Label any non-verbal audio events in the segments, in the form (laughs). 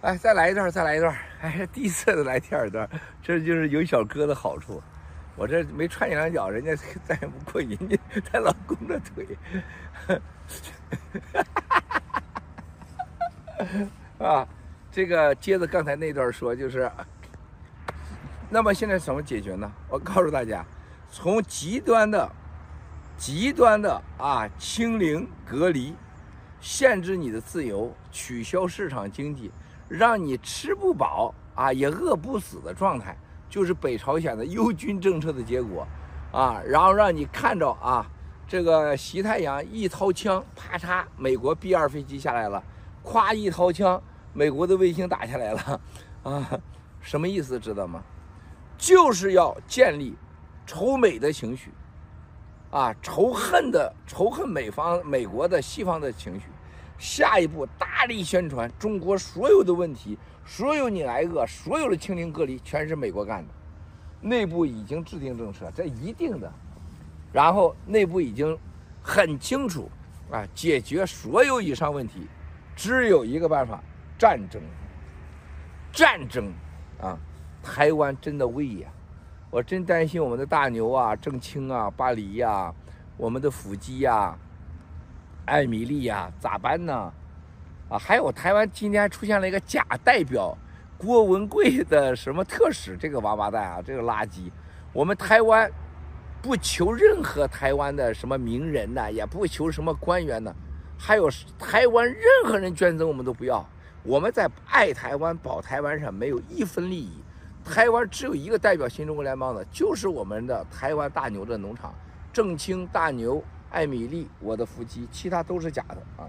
哎，再来一段，再来一段。哎，第一次来第二段，这就是有小哥的好处。我这没踹你两脚，人家 (laughs) 再也不过人家她老公的腿。(laughs) 啊，这个接着刚才那段说，就是，那么现在怎么解决呢？我告诉大家，从极端的、极端的啊清零隔离，限制你的自由，取消市场经济，让你吃不饱啊也饿不死的状态，就是北朝鲜的优军政策的结果啊。然后让你看着啊，这个习太阳一掏枪，啪嚓，美国 B 二飞机下来了。咵一掏枪，美国的卫星打下来了，(laughs) 啊，什么意思知道吗？就是要建立仇美的情绪，啊，仇恨的仇恨美方、美国的西方的情绪。下一步大力宣传中国所有的问题，所有你挨饿，所有的清零隔离全是美国干的，内部已经制定政策，这一定的，然后内部已经很清楚啊，解决所有以上问题。只有一个办法，战争。战争，啊，台湾真的危呀！我真担心我们的大牛啊、郑清啊、巴黎呀、我们的腹肌呀、艾米丽呀，咋办呢？啊，还有台湾今天出现了一个假代表郭文贵的什么特使，这个王八蛋啊，这个垃圾！我们台湾不求任何台湾的什么名人呐，也不求什么官员呢。还有台湾任何人捐赠我们都不要，我们在爱台湾、保台湾上没有一分利益。台湾只有一个代表新中国联邦的，就是我们的台湾大牛的农场，正清大牛、艾米丽，我的夫妻，其他都是假的啊！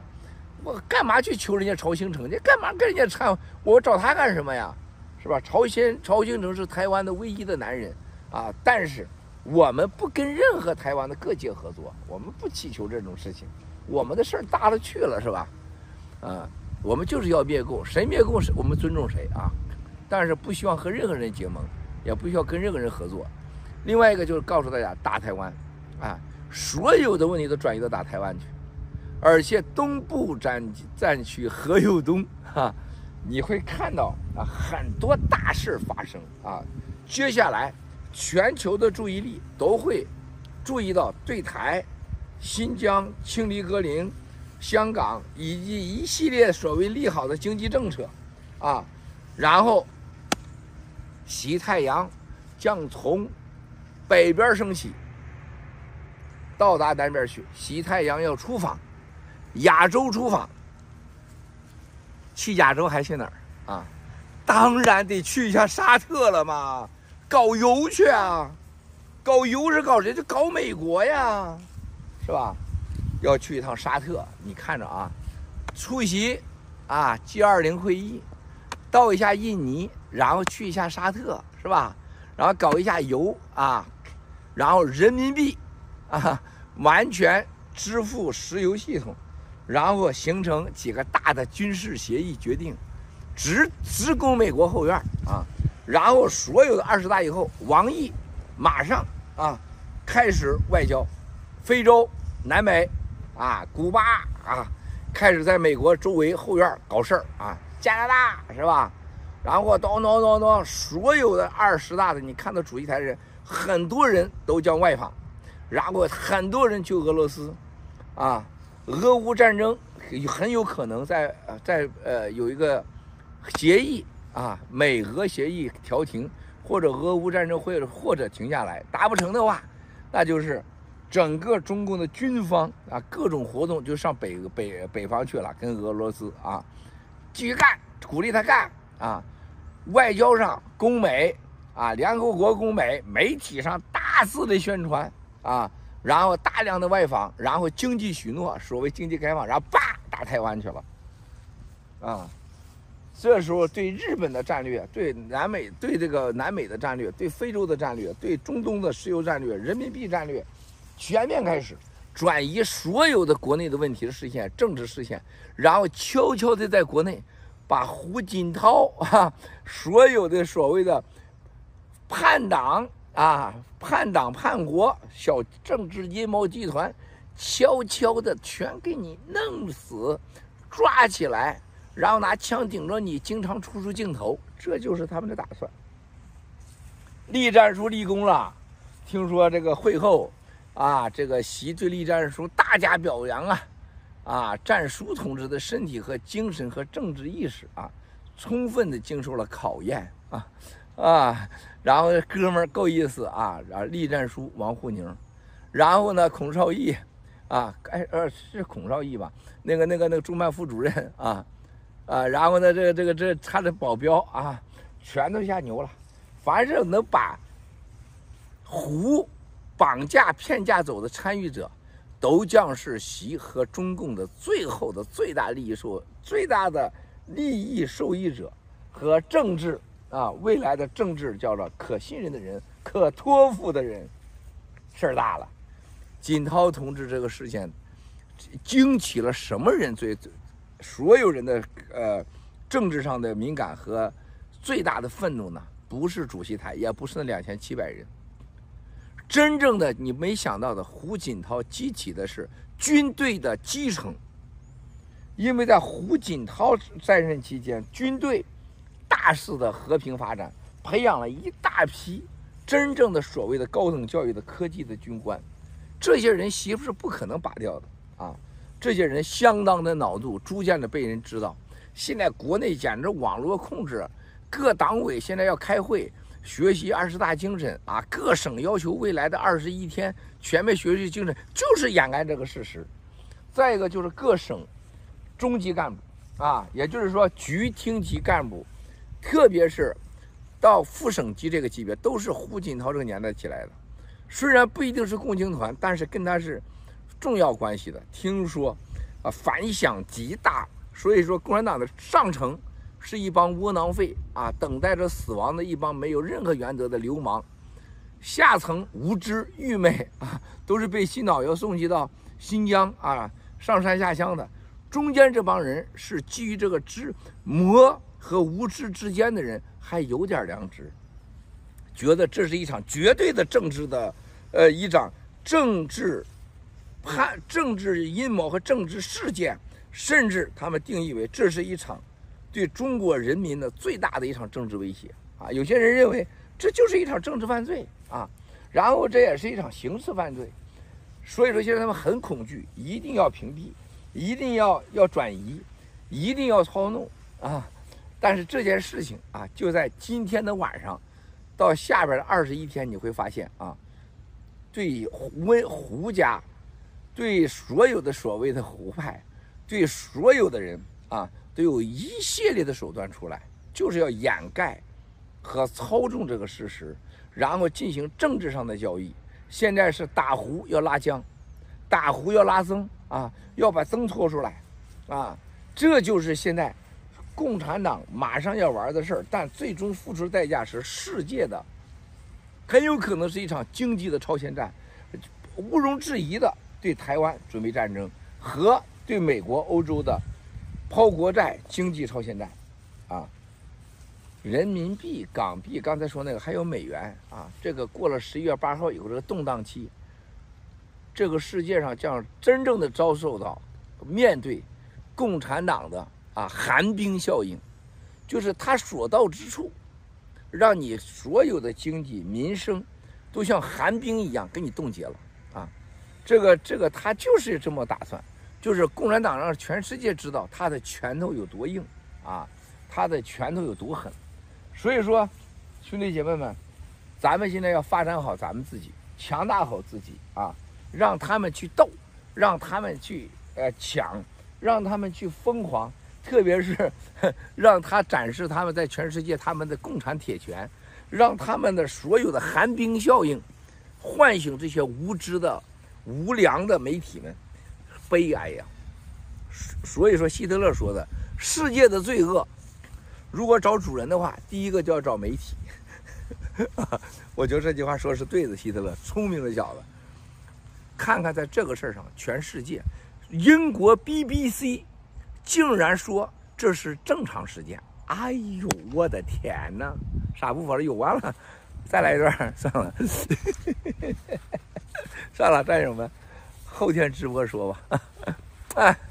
我干嘛去求人家曹兴诚你？干嘛跟人家掺？我找他干什么呀？是吧？曹先曹兴诚是台湾的唯一的男人啊！但是我们不跟任何台湾的各界合作，我们不祈求这种事情。我们的事儿大了去了，是吧？啊，我们就是要灭共，谁灭共，谁我们尊重谁啊？但是不希望和任何人结盟，也不需要跟任何人合作。另外一个就是告诉大家，打台湾，啊，所有的问题都转移到打台湾去，而且东部战战区何有东 (laughs) 哈，你会看到啊很多大事发生啊。接下来，全球的注意力都会注意到对台。新疆清黎格林，香港以及一系列所谓利好的经济政策，啊，然后，西太阳将从北边升起，到达南边去。西太阳要出访，亚洲出访，去亚洲还去哪儿啊？当然得去一下沙特了嘛，搞油去啊！搞油是搞谁？就搞美国呀！是吧？要去一趟沙特，你看着啊，出席啊 G20 会议，到一下印尼，然后去一下沙特，是吧？然后搞一下油啊，然后人民币啊，完全支付石油系统，然后形成几个大的军事协议决定，直直攻美国后院啊，然后所有的二十大以后，王毅马上啊开始外交，非洲。南美，啊，古巴啊，开始在美国周围后院搞事儿啊，加拿大是吧？然后咚咚咚咚，所有的二十大的，你看到主席台的人，很多人都将外访，然后很多人去俄罗斯，啊，俄乌战争很有可能在在呃有一个协议啊，美俄协议调停，或者俄乌战争会或者停下来，达不成的话，那就是。整个中共的军方啊，各种活动就上北北北方去了，跟俄罗斯啊继续干，鼓励他干啊。外交上攻美啊，联合国攻美，媒体上大肆的宣传啊，然后大量的外访，然后经济许诺，所谓经济开放，然后叭打台湾去了啊。这时候对日本的战略，对南美，对这个南美的战略，对非洲的战略，对中东的石油战略，人民币战略。全面开始转移所有的国内的问题的视线、政治视线，然后悄悄地在国内把胡锦涛啊所有的所谓的叛党啊、叛党叛国小政治阴谋集团，悄悄的全给你弄死、抓起来，然后拿枪顶着你，经常出出镜头，这就是他们的打算。栗战书立功了，听说这个会后，啊，这个习对栗战书大加表扬啊，啊，战书同志的身体和精神和政治意识啊，充分的经受了考验啊，啊，然后哥们儿够意思啊，然后栗战书王沪宁，然后呢，孔绍义，啊，哎呃是孔绍义吧？那个那个那个中办副主任啊。啊，然后呢，这个这个这他的保镖啊，全都下牛了。凡是能把胡绑架骗架走的参与者，都将是习和中共的最后的最大利益受最大的利益受益者和政治啊未来的政治叫做可信任的人、可托付的人，事儿大了。锦涛同志这个事件，惊起了什么人最最？所有人的呃政治上的敏感和最大的愤怒呢，不是主席台，也不是那两千七百人。真正的你没想到的，胡锦涛激起的是军队的基层，因为在胡锦涛在任期间，军队大肆的和平发展，培养了一大批真正的所谓的高等教育的科技的军官，这些人媳妇是不可能拔掉的啊。这些人相当的恼怒，逐渐的被人知道。现在国内简直网络控制，各党委现在要开会学习二十大精神啊，各省要求未来的二十一天全面学习精神，就是掩盖这个事实。再一个就是各省中级干部啊，也就是说局厅级干部，特别是到副省级这个级别，都是胡锦涛这个年代起来的。虽然不一定是共青团，但是跟他是。重要关系的，听说，啊，反响极大，所以说共产党的上层是一帮窝囊废啊，等待着死亡的一帮没有任何原则的流氓，下层无知愚昧啊，都是被洗脑要送去到新疆啊，上山下乡的，中间这帮人是基于这个知魔和无知之间的人还有点良知，觉得这是一场绝对的政治的，呃，一场政治。判政治阴谋和政治事件，甚至他们定义为这是一场对中国人民的最大的一场政治威胁啊！有些人认为这就是一场政治犯罪啊，然后这也是一场刑事犯罪，所以说现在他们很恐惧，一定要屏蔽，一定要要转移，一定要操弄啊！但是这件事情啊，就在今天的晚上，到下边的二十一天，你会发现啊，对温胡家。对所有的所谓的胡派，对所有的人啊，都有一系列的手段出来，就是要掩盖和操纵这个事实，然后进行政治上的交易。现在是打胡要拉姜，打胡要拉僧啊，要把僧拖出来啊，这就是现在共产党马上要玩的事儿。但最终付出代价是世界的，很有可能是一场经济的超限战，毋庸置疑的。对台湾准备战争和对美国、欧洲的抛国债、经济超限战，啊，人民币、港币，刚才说那个还有美元啊，这个过了十一月八号以后，这个动荡期，这个世界上将真正的遭受到面对共产党的啊寒冰效应，就是它所到之处，让你所有的经济民生都像寒冰一样给你冻结了啊。这个这个他就是这么打算，就是共产党让全世界知道他的拳头有多硬啊，他的拳头有多狠。所以说，兄弟姐妹们，咱们现在要发展好咱们自己，强大好自己啊，让他们去斗，让他们去呃抢，让他们去疯狂，特别是让他展示他们在全世界他们的共产铁拳，让他们的所有的寒冰效应唤醒这些无知的。无良的媒体们，悲哀呀！所以说，希特勒说的“世界的罪恶”，如果找主人的话，第一个就要找媒体。(laughs) 我觉得这句话说是对的，希特勒聪明的小子。看看在这个事儿上，全世界，英国 BBC 竟然说这是正常时间。哎呦，我的天哪！啥不说了又完了，再来一段，(laughs) 算了。(laughs) 算了，战友们，后天直播说吧。哎。(laughs)